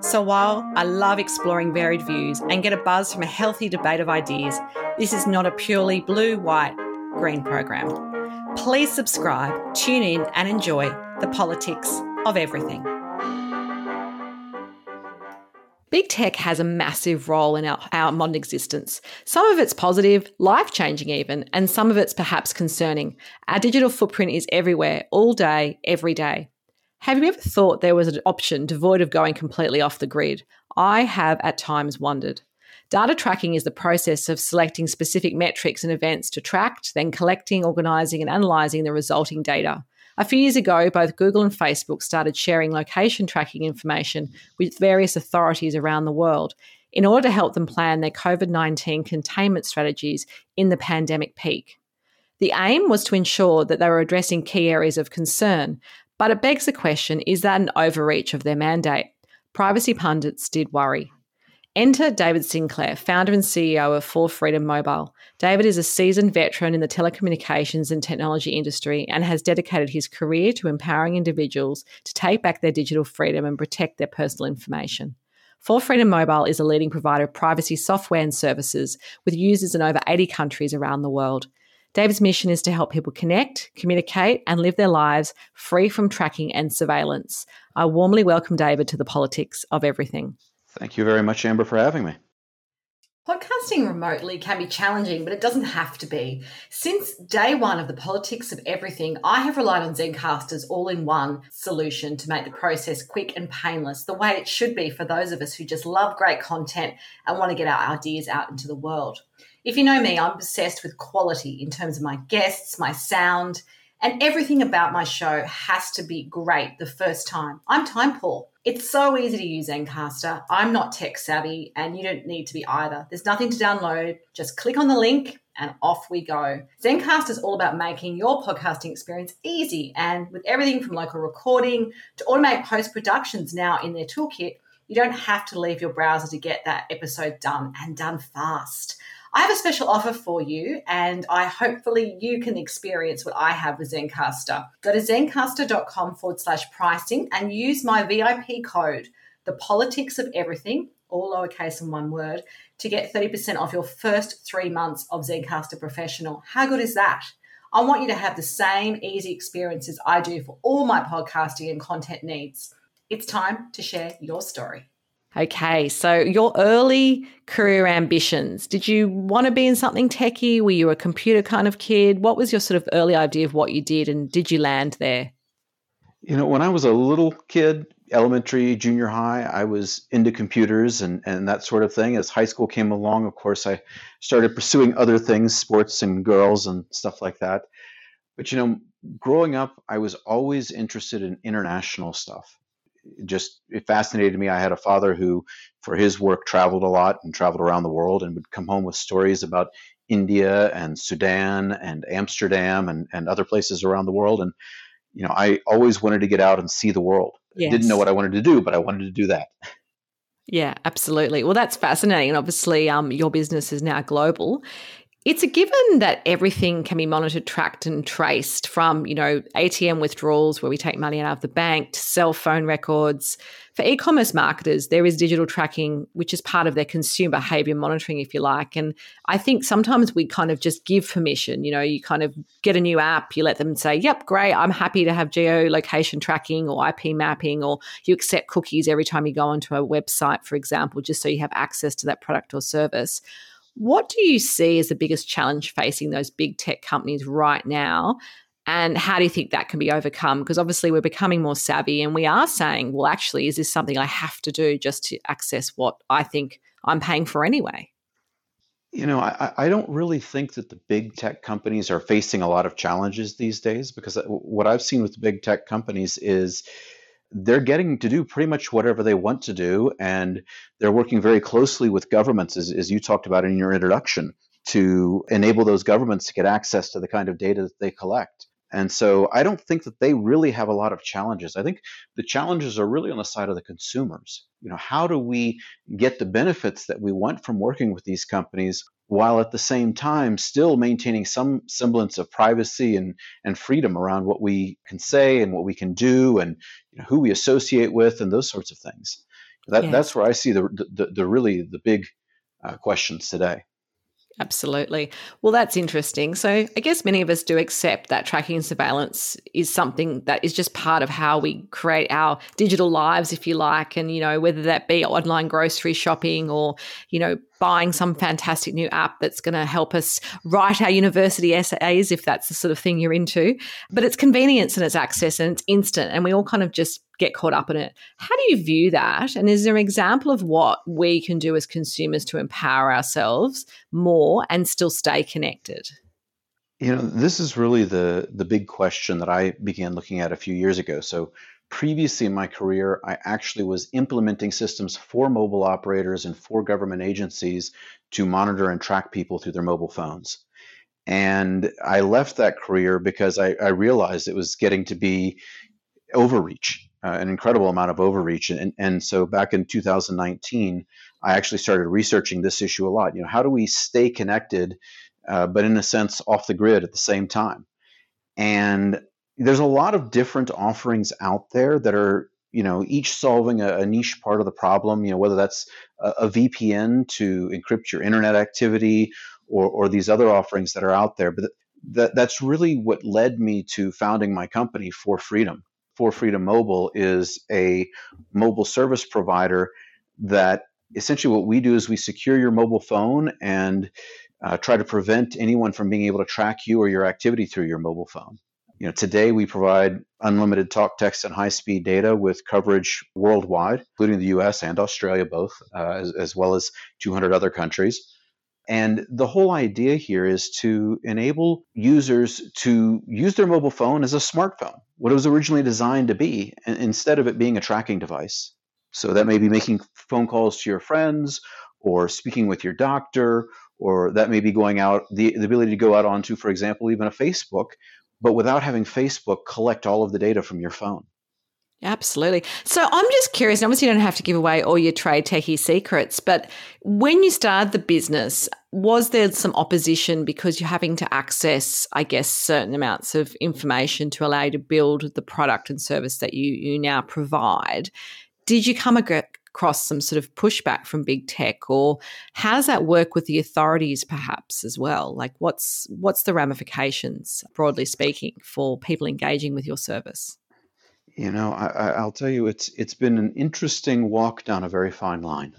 so while I love exploring varied views and get a buzz from a healthy debate of ideas, this is not a purely blue, white, green program. Please subscribe, tune in, and enjoy the politics of everything. Big tech has a massive role in our, our modern existence. Some of it's positive, life changing even, and some of it's perhaps concerning. Our digital footprint is everywhere, all day, every day. Have you ever thought there was an option devoid of going completely off the grid? I have at times wondered. Data tracking is the process of selecting specific metrics and events to track, then collecting, organizing, and analyzing the resulting data. A few years ago, both Google and Facebook started sharing location tracking information with various authorities around the world in order to help them plan their COVID 19 containment strategies in the pandemic peak. The aim was to ensure that they were addressing key areas of concern, but it begs the question is that an overreach of their mandate? Privacy pundits did worry. Enter David Sinclair, founder and CEO of 4Freedom Mobile. David is a seasoned veteran in the telecommunications and technology industry and has dedicated his career to empowering individuals to take back their digital freedom and protect their personal information. 4Freedom Mobile is a leading provider of privacy software and services with users in over 80 countries around the world. David's mission is to help people connect, communicate, and live their lives free from tracking and surveillance. I warmly welcome David to the politics of everything. Thank you very much, Amber, for having me. Podcasting remotely can be challenging, but it doesn't have to be. Since day one of the politics of everything, I have relied on Zencastr's all in one solution to make the process quick and painless, the way it should be for those of us who just love great content and want to get our ideas out into the world. If you know me, I'm obsessed with quality in terms of my guests, my sound, and everything about my show has to be great the first time. I'm time poor. It's so easy to use Zencastr. I'm not tech savvy, and you don't need to be either. There's nothing to download. Just click on the link and off we go. Zencastr is all about making your podcasting experience easy, and with everything from local recording to automate post productions now in their toolkit, you don't have to leave your browser to get that episode done and done fast. I have a special offer for you, and I hopefully you can experience what I have with Zencastr. Go to zencastr.com forward slash pricing and use my VIP code, the politics of everything, all lowercase and one word, to get 30% off your first three months of Zencastr Professional. How good is that? I want you to have the same easy experiences I do for all my podcasting and content needs. It's time to share your story. Okay, so your early career ambitions. Did you want to be in something techie? Were you a computer kind of kid? What was your sort of early idea of what you did and did you land there? You know, when I was a little kid, elementary, junior high, I was into computers and, and that sort of thing. As high school came along, of course, I started pursuing other things, sports and girls and stuff like that. But, you know, growing up, I was always interested in international stuff just it fascinated me. I had a father who, for his work, traveled a lot and traveled around the world and would come home with stories about India and Sudan and Amsterdam and, and other places around the world. And, you know, I always wanted to get out and see the world. Yes. I didn't know what I wanted to do, but I wanted to do that. Yeah, absolutely. Well, that's fascinating. And obviously, um, your business is now global. It's a given that everything can be monitored, tracked, and traced from, you know, ATM withdrawals where we take money out of the bank to cell phone records. For e commerce marketers, there is digital tracking, which is part of their consumer behavior monitoring, if you like. And I think sometimes we kind of just give permission. You know, you kind of get a new app, you let them say, yep, great, I'm happy to have geolocation tracking or IP mapping, or you accept cookies every time you go onto a website, for example, just so you have access to that product or service. What do you see as the biggest challenge facing those big tech companies right now? And how do you think that can be overcome? Because obviously we're becoming more savvy and we are saying, well, actually, is this something I have to do just to access what I think I'm paying for anyway? You know, I, I don't really think that the big tech companies are facing a lot of challenges these days because uh, what I've seen with the big tech companies is they're getting to do pretty much whatever they want to do. And they're working very closely with governments, as, as you talked about in your introduction, to enable those governments to get access to the kind of data that they collect. And so I don't think that they really have a lot of challenges. I think the challenges are really on the side of the consumers. You know, how do we get the benefits that we want from working with these companies while at the same time still maintaining some semblance of privacy and, and freedom around what we can say and what we can do and you know, who we associate with and those sorts of things. That, yes. That's where I see the, the, the really the big uh, questions today. Absolutely. Well, that's interesting. So, I guess many of us do accept that tracking and surveillance is something that is just part of how we create our digital lives, if you like. And, you know, whether that be online grocery shopping or, you know, buying some fantastic new app that's going to help us write our university essays, if that's the sort of thing you're into. But it's convenience and it's access and it's instant. And we all kind of just get caught up in it. How do you view that? And is there an example of what we can do as consumers to empower ourselves more and still stay connected? You know, this is really the the big question that I began looking at a few years ago. So previously in my career, I actually was implementing systems for mobile operators and for government agencies to monitor and track people through their mobile phones. And I left that career because I, I realized it was getting to be overreach uh, an incredible amount of overreach. And, and so back in 2019, I actually started researching this issue a lot. You know, how do we stay connected, uh, but in a sense off the grid at the same time? And there's a lot of different offerings out there that are, you know, each solving a, a niche part of the problem. You know, whether that's a, a VPN to encrypt your internet activity, or, or these other offerings that are out there. But that, that's really what led me to founding my company 4Freedom 4Freedom Mobile is a mobile service provider that essentially what we do is we secure your mobile phone and uh, try to prevent anyone from being able to track you or your activity through your mobile phone. You know, today we provide unlimited talk, text, and high-speed data with coverage worldwide, including the U.S. and Australia, both, uh, as, as well as 200 other countries. And the whole idea here is to enable users to use their mobile phone as a smartphone, what it was originally designed to be, instead of it being a tracking device. So that may be making phone calls to your friends or speaking with your doctor, or that may be going out, the, the ability to go out onto, for example, even a Facebook, but without having Facebook collect all of the data from your phone. Absolutely. So I'm just curious, obviously you don't have to give away all your trade techie secrets, but when you started the business, was there some opposition because you're having to access, I guess, certain amounts of information to allow you to build the product and service that you, you now provide? Did you come across some sort of pushback from big tech or how does that work with the authorities perhaps as well? Like what's what's the ramifications, broadly speaking, for people engaging with your service? You know, I, will tell you, it's it's been an interesting walk down a very fine line.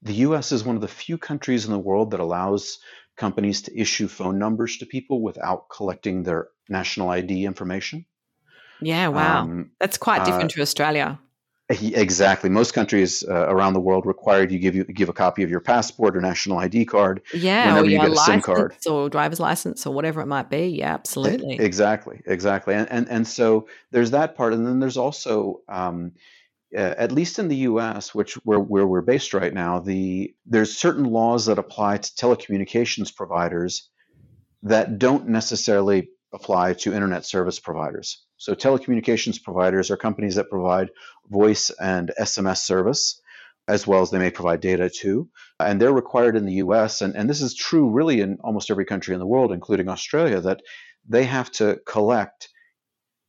The U.S. is one of the few countries in the world that allows companies to issue phone numbers to people without collecting their national ID information. Yeah, wow, um, that's quite different uh, to Australia. Exactly. Most countries uh, around the world require you give you give a copy of your passport or national ID card. Yeah, whenever or you get a SIM card or driver's license or whatever it might be. Yeah, absolutely. Exactly, exactly. And and and so there's that part, and then there's also. Um, uh, at least in the U.S., which where, where we're based right now, the there's certain laws that apply to telecommunications providers that don't necessarily apply to internet service providers. So telecommunications providers are companies that provide voice and SMS service, as well as they may provide data too. And they're required in the US, and, and this is true really in almost every country in the world, including Australia, that they have to collect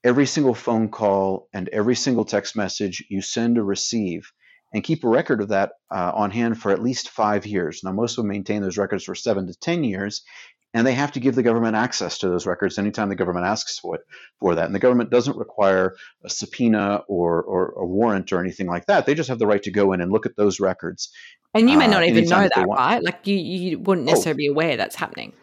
every single phone call and every single text message you send or receive and keep a record of that uh, on hand for at least five years. Now, most of them maintain those records for seven to 10 years, and they have to give the government access to those records anytime the government asks for it for that. And the government doesn't require a subpoena or, or a warrant or anything like that. They just have the right to go in and look at those records. And you may not uh, even know that, right? Like you, you wouldn't oh. necessarily oh, be aware that's happening.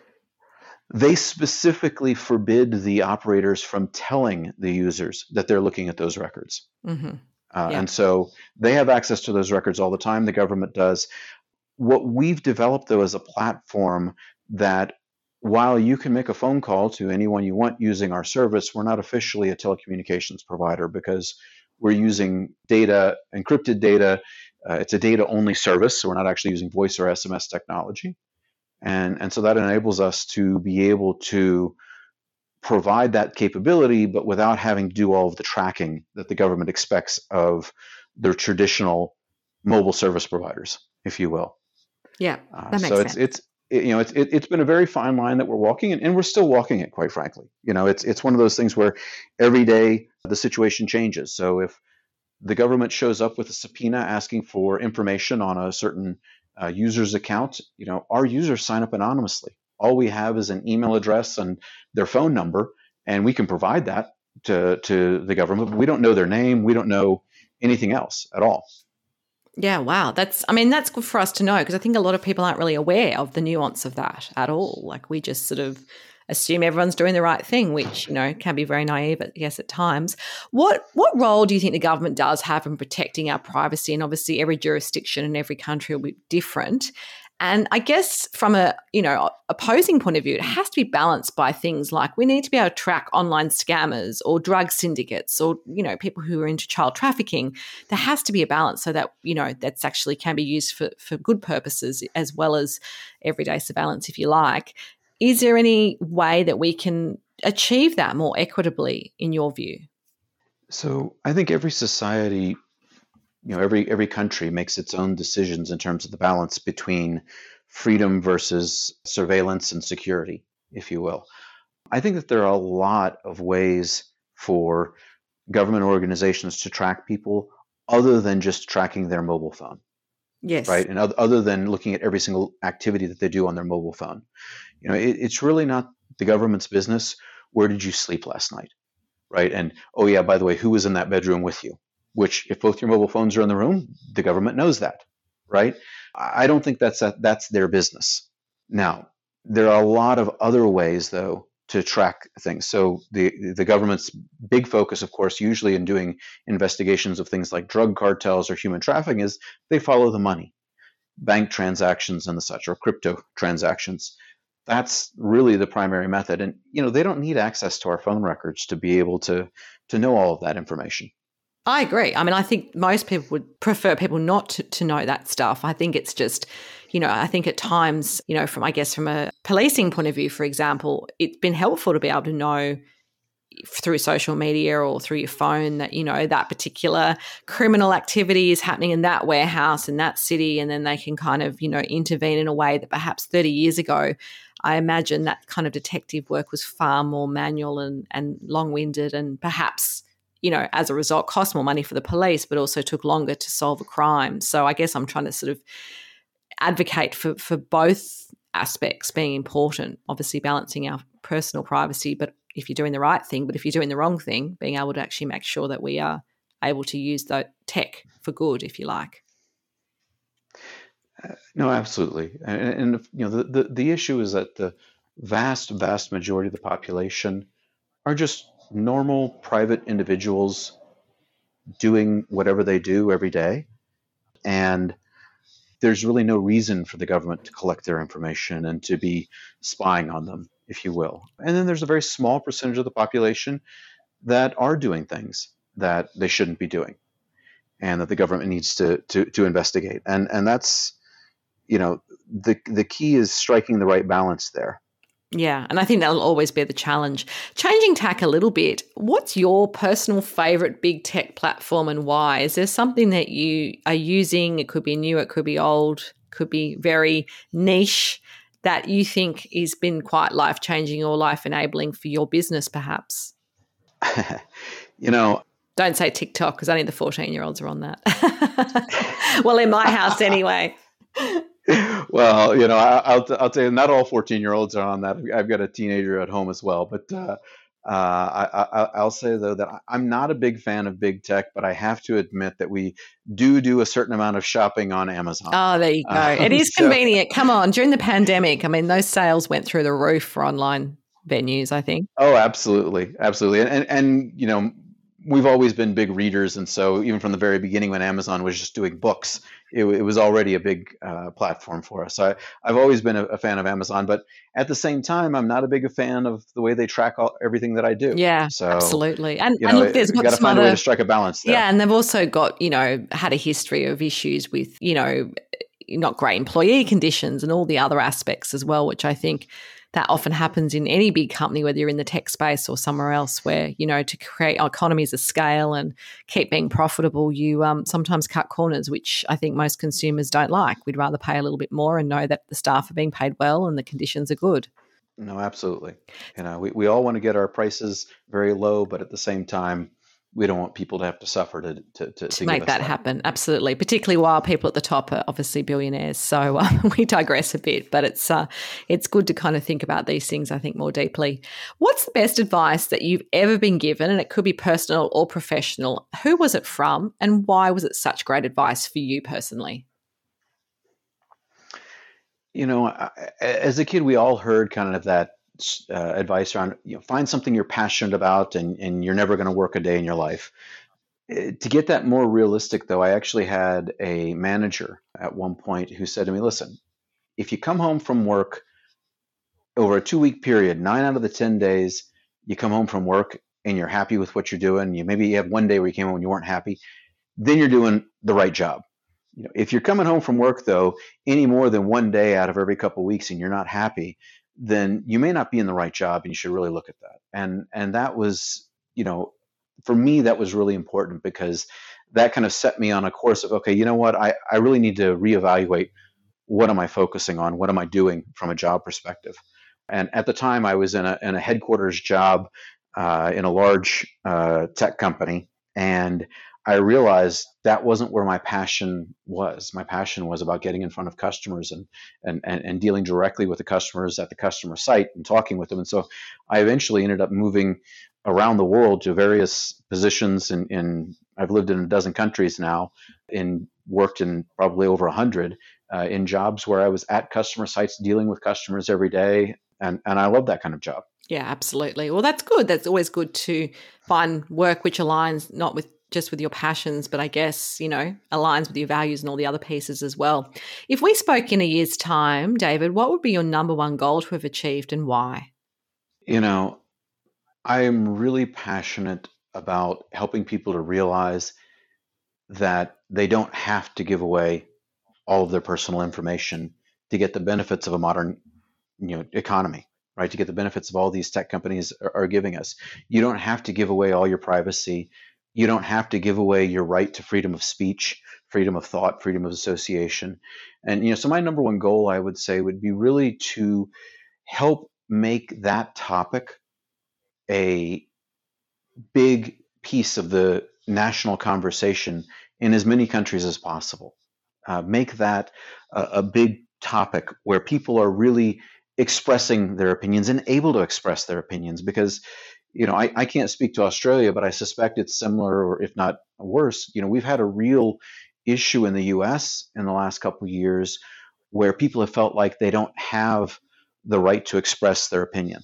They specifically forbid the operators from telling the users that they're looking at those records. Mm-hmm. Uh, yeah. And so they have access to those records all the time. The government does. What we've developed, though, is a platform that while you can make a phone call to anyone you want using our service, we're not officially a telecommunications provider because we're using data, encrypted data. Uh, it's a data only service, so we're not actually using voice or SMS technology. And, and so that enables us to be able to provide that capability, but without having to do all of the tracking that the government expects of their traditional mobile service providers, if you will. Yeah, uh, that makes so sense. it's it's it, you know it's it, has been a very fine line that we're walking, and, and we're still walking it, quite frankly. You know, it's it's one of those things where every day the situation changes. So if the government shows up with a subpoena asking for information on a certain uh, user's account, you know, our users sign up anonymously. All we have is an email address and their phone number, and we can provide that to to the government. But we don't know their name. We don't know anything else at all. Yeah, wow. That's, I mean, that's good for us to know because I think a lot of people aren't really aware of the nuance of that at all. Like we just sort of assume everyone's doing the right thing, which, you know, can be very naive, at, yes, at times. What, what role do you think the government does have in protecting our privacy? And obviously, every jurisdiction in every country will be different. And I guess from a you know opposing point of view, it has to be balanced by things like we need to be able to track online scammers or drug syndicates or you know people who are into child trafficking. There has to be a balance so that you know that's actually can be used for for good purposes as well as everyday surveillance, if you like. Is there any way that we can achieve that more equitably, in your view? So I think every society you know every every country makes its own decisions in terms of the balance between freedom versus surveillance and security, if you will. I think that there are a lot of ways for government organizations to track people other than just tracking their mobile phone. Yes. Right. And other than looking at every single activity that they do on their mobile phone. You know, it, it's really not the government's business. Where did you sleep last night? Right. And oh, yeah, by the way, who was in that bedroom with you? Which if both your mobile phones are in the room, the government knows that, right? I don't think that's a, that's their business. Now, there are a lot of other ways though to track things. So the the government's big focus, of course, usually in doing investigations of things like drug cartels or human trafficking is they follow the money, bank transactions and the such, or crypto transactions. That's really the primary method. And you know, they don't need access to our phone records to be able to to know all of that information. I agree. I mean, I think most people would prefer people not to, to know that stuff. I think it's just, you know, I think at times, you know, from I guess from a policing point of view, for example, it's been helpful to be able to know through social media or through your phone that you know that particular criminal activity is happening in that warehouse in that city and then they can kind of you know intervene in a way that perhaps 30 years ago i imagine that kind of detective work was far more manual and and long-winded and perhaps you know, as a result, cost more money for the police, but also took longer to solve a crime. So I guess I'm trying to sort of advocate for, for both aspects being important, obviously balancing our personal privacy, but if you're doing the right thing, but if you're doing the wrong thing, being able to actually make sure that we are able to use that tech for good, if you like. Uh, no, absolutely, and, and, you know the, the the issue is that the vast, vast majority of the population are just normal private individuals doing whatever they do every day. And there's really no reason for the government to collect their information and to be spying on them, if you will. And then there's a very small percentage of the population that are doing things that they shouldn't be doing and that the government needs to, to, to investigate. And, and that's, you know, the, the key is striking the right balance there. Yeah, and I think that'll always be the challenge. Changing tack a little bit, what's your personal favorite big tech platform and why? Is there something that you are using? It could be new, it could be old, could be very niche that you think has been quite life changing or life enabling for your business, perhaps? you know, don't say TikTok because only the 14 year olds are on that. well, in my house, anyway. well, you know, I, will I'll tell you, not all 14 year olds are on that. I've got a teenager at home as well, but uh, uh, I, will say though that I'm not a big fan of big tech, but I have to admit that we do do a certain amount of shopping on Amazon. Oh, there you go. Um, it is so, convenient. Come on, during the pandemic, I mean, those sales went through the roof for online venues. I think. Oh, absolutely, absolutely, and and, and you know we've always been big readers and so even from the very beginning when amazon was just doing books it, it was already a big uh, platform for us. So I, have always been a, a, fan of Amazon, but at the same time, I'm not a big fan of the way they track all, everything that I do. Yeah, so, absolutely. And, you know, and look, there's got to find other, a way to strike a balance. There. Yeah, and they've also got you know had a history of issues with you know not great employee conditions and all the other aspects as well, which I think that often happens in any big company, whether you're in the tech space or somewhere else, where you know to create economies of scale and keep being profitable, you um, sometimes cut corners, which I think most consumers don't like. We'd rather pay a little bit more and know that the staff are being paid well and the conditions are good. No, absolutely. You know, we, we all want to get our prices very low, but at the same time, we don't want people to have to suffer to to, to, to, make that, that, happen. Absolutely, particularly while people at the top are obviously billionaires. So uh, we digress a bit, but it's uh, it's good to kind of think about these things. I think more deeply. What's the best advice that you've ever been given, and it could be personal or professional? Who was it from, and why was it such great advice for you personally? You know, as a kid, we all heard kind of that uh, advice around you know find something you're passionate about and, and you're never going to work a day in your life. Uh, to get that more realistic though i actually had a manager at one point who said to me listen if you come home from work over a two week period nine out of the ten days you come home from work and you're happy with what you're doing you maybe you have one day where you came home and you weren't happy then you're doing the right job. You know, if you're coming home from work though any more than one day out of every couple of weeks and you're not happy then you may not be in the right job and you should really look at that. And and that was, you know, for me that was really important because that kind of set me on a course of okay, you know what, I, I really need to reevaluate what am I focusing on? What am I doing from a job perspective? And at the time I was in a in a headquarters job uh, in a large uh, tech company and I realized that wasn't where my passion was. My passion was about getting in front of customers and, and, and, and, dealing directly with the customers at the customer site and talking with them. And so I eventually ended up moving around the world to various positions in, in I've lived in a dozen countries now and worked in probably over a hundred uh, in jobs where I was at customer sites dealing with customers every day. And, and I love that kind of job. Yeah, absolutely. Well, that's good. That's always good to find work which aligns not with just with your passions, but I guess, you know, aligns with your values and all the other pieces as well. If we spoke in a year's time, David, what would be your number one goal to have achieved and why? You know, I am really passionate about helping people to realize that they don't have to give away all of their personal information to get the benefits of a modern you know economy right to get the benefits of all these tech companies are, are giving us you don't have to give away all your privacy you don't have to give away your right to freedom of speech, freedom of thought, freedom of association. And you know, so my number one goal I would say would be really to help make that topic a big piece of the national conversation in as many countries as possible. Uh, make that a, a big topic where people are really expressing their opinions and able to express their opinions because you know, I, I can't speak to Australia, but I suspect it's similar, or if not worse. You know, we've had a real issue in the U.S. in the last couple of years where people have felt like they don't have the right to express their opinion.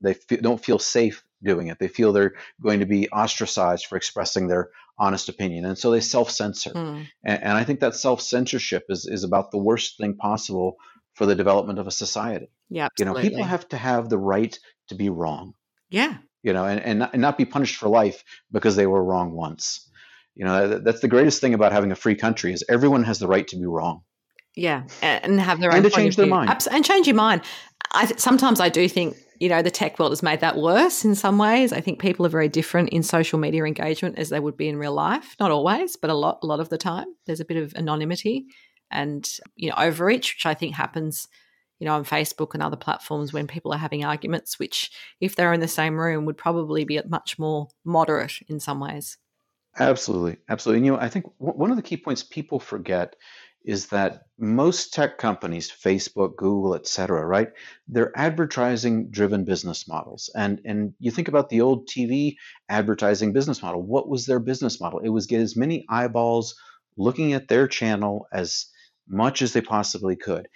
They don't feel safe doing it. They feel they're going to be ostracized for expressing their honest opinion, and so they self-censor. Mm. And, and I think that self-censorship is is about the worst thing possible for the development of a society. Yeah, absolutely. you know, people have to have the right to be wrong. Yeah, you know, and, and, not, and not be punished for life because they were wrong once. You know, that, that's the greatest thing about having a free country is everyone has the right to be wrong. Yeah, and have their own and to change their mind and change your mind. I sometimes I do think you know the tech world has made that worse in some ways. I think people are very different in social media engagement as they would be in real life. Not always, but a lot a lot of the time. There's a bit of anonymity and you know overreach, which I think happens you know, on Facebook and other platforms when people are having arguments, which, if they're in the same room, would probably be much more moderate in some ways. Absolutely, absolutely. And, you know, I think one of the key points people forget is that most tech companies, Facebook, Google, et cetera, right? They're advertising driven business models. And and you think about the old TV advertising business model. What was their business model? It was get as many eyeballs looking at their channel as much as they possibly could.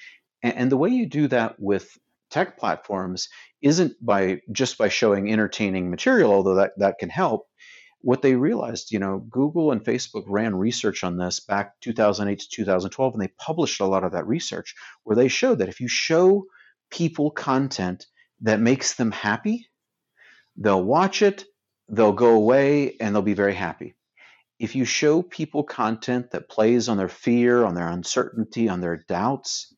And, the way you do that with tech platforms isn't by just by showing entertaining material, although that, that can help. what they realized, you know, Google and Facebook ran research on this back 2008 to 2012, and they published a lot of that research where they showed that if you show people content that makes them happy, they'll watch it, they'll go away, and they'll be very happy. If you show people content that plays on their fear, on their uncertainty, on their doubts,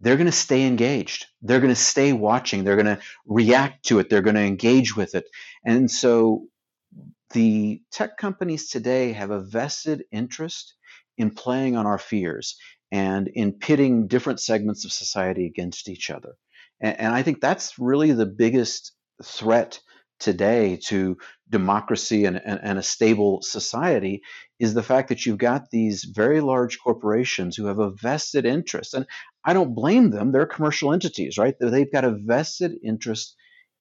they're going to stay engaged. They're going to stay watching. They're going to react to it. They're going to engage with it. And so the tech companies today have a vested interest in playing on our fears and in pitting different segments of society against each other. And, and I think that's really the biggest threat today to democracy and, and, and, a stable society is the fact that you've got these very large corporations who have a vested interest. And I don't blame them, they're commercial entities, right? They've got a vested interest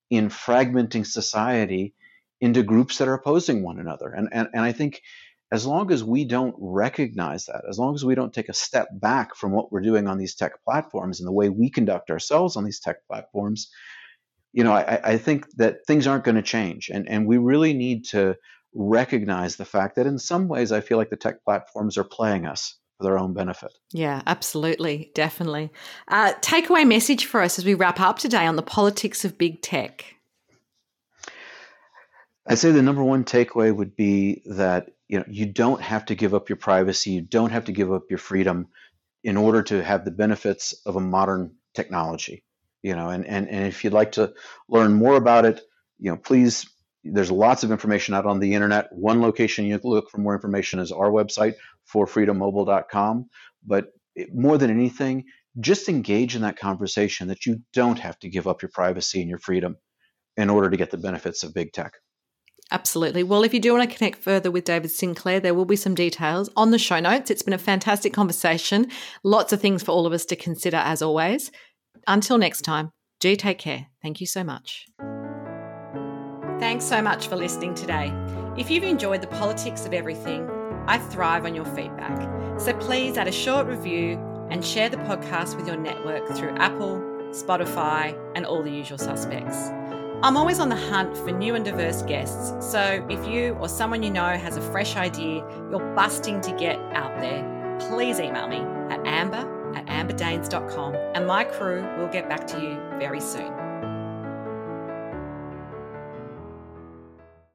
in fragmenting society into groups that are opposing one another. And, and, and I think as long as we don't recognize that, as long as we don't take a step back from what we're doing on these tech platforms and the way we conduct ourselves on these tech platforms, you know, I, I think that things aren't going to change. And, and we really need to recognize the fact that in some ways I feel like the tech platforms are playing us for their own benefit. Yeah, absolutely. Definitely. Uh, takeaway message for us as we wrap up today on the politics of big tech. I'd say the number one takeaway would be that you know you don't have to give up your privacy, you don't have to give up your freedom in order to have the benefits of a modern technology. You know, and and, and if you'd like to learn more about it, you know, please there's lots of information out on the internet. One location you look for more information is our website, 4freedommobile.com. But more than anything, just engage in that conversation that you don't have to give up your privacy and your freedom in order to get the benefits of big tech. Absolutely. Well, if you do want to connect further with David Sinclair, there will be some details on the show notes. It's been a fantastic conversation. Lots of things for all of us to consider, as always. Until next time, do take care. Thank you so much. Thanks so much for listening today. If you've enjoyed the politics of everything, I thrive on your feedback. So please add a short review and share the podcast with your network through Apple, Spotify, and all the usual suspects. I'm always on the hunt for new and diverse guests, so if you or someone you know has a fresh idea you're busting to get out there, please email me at amber amberdaines.com and my crew will get back to you very soon.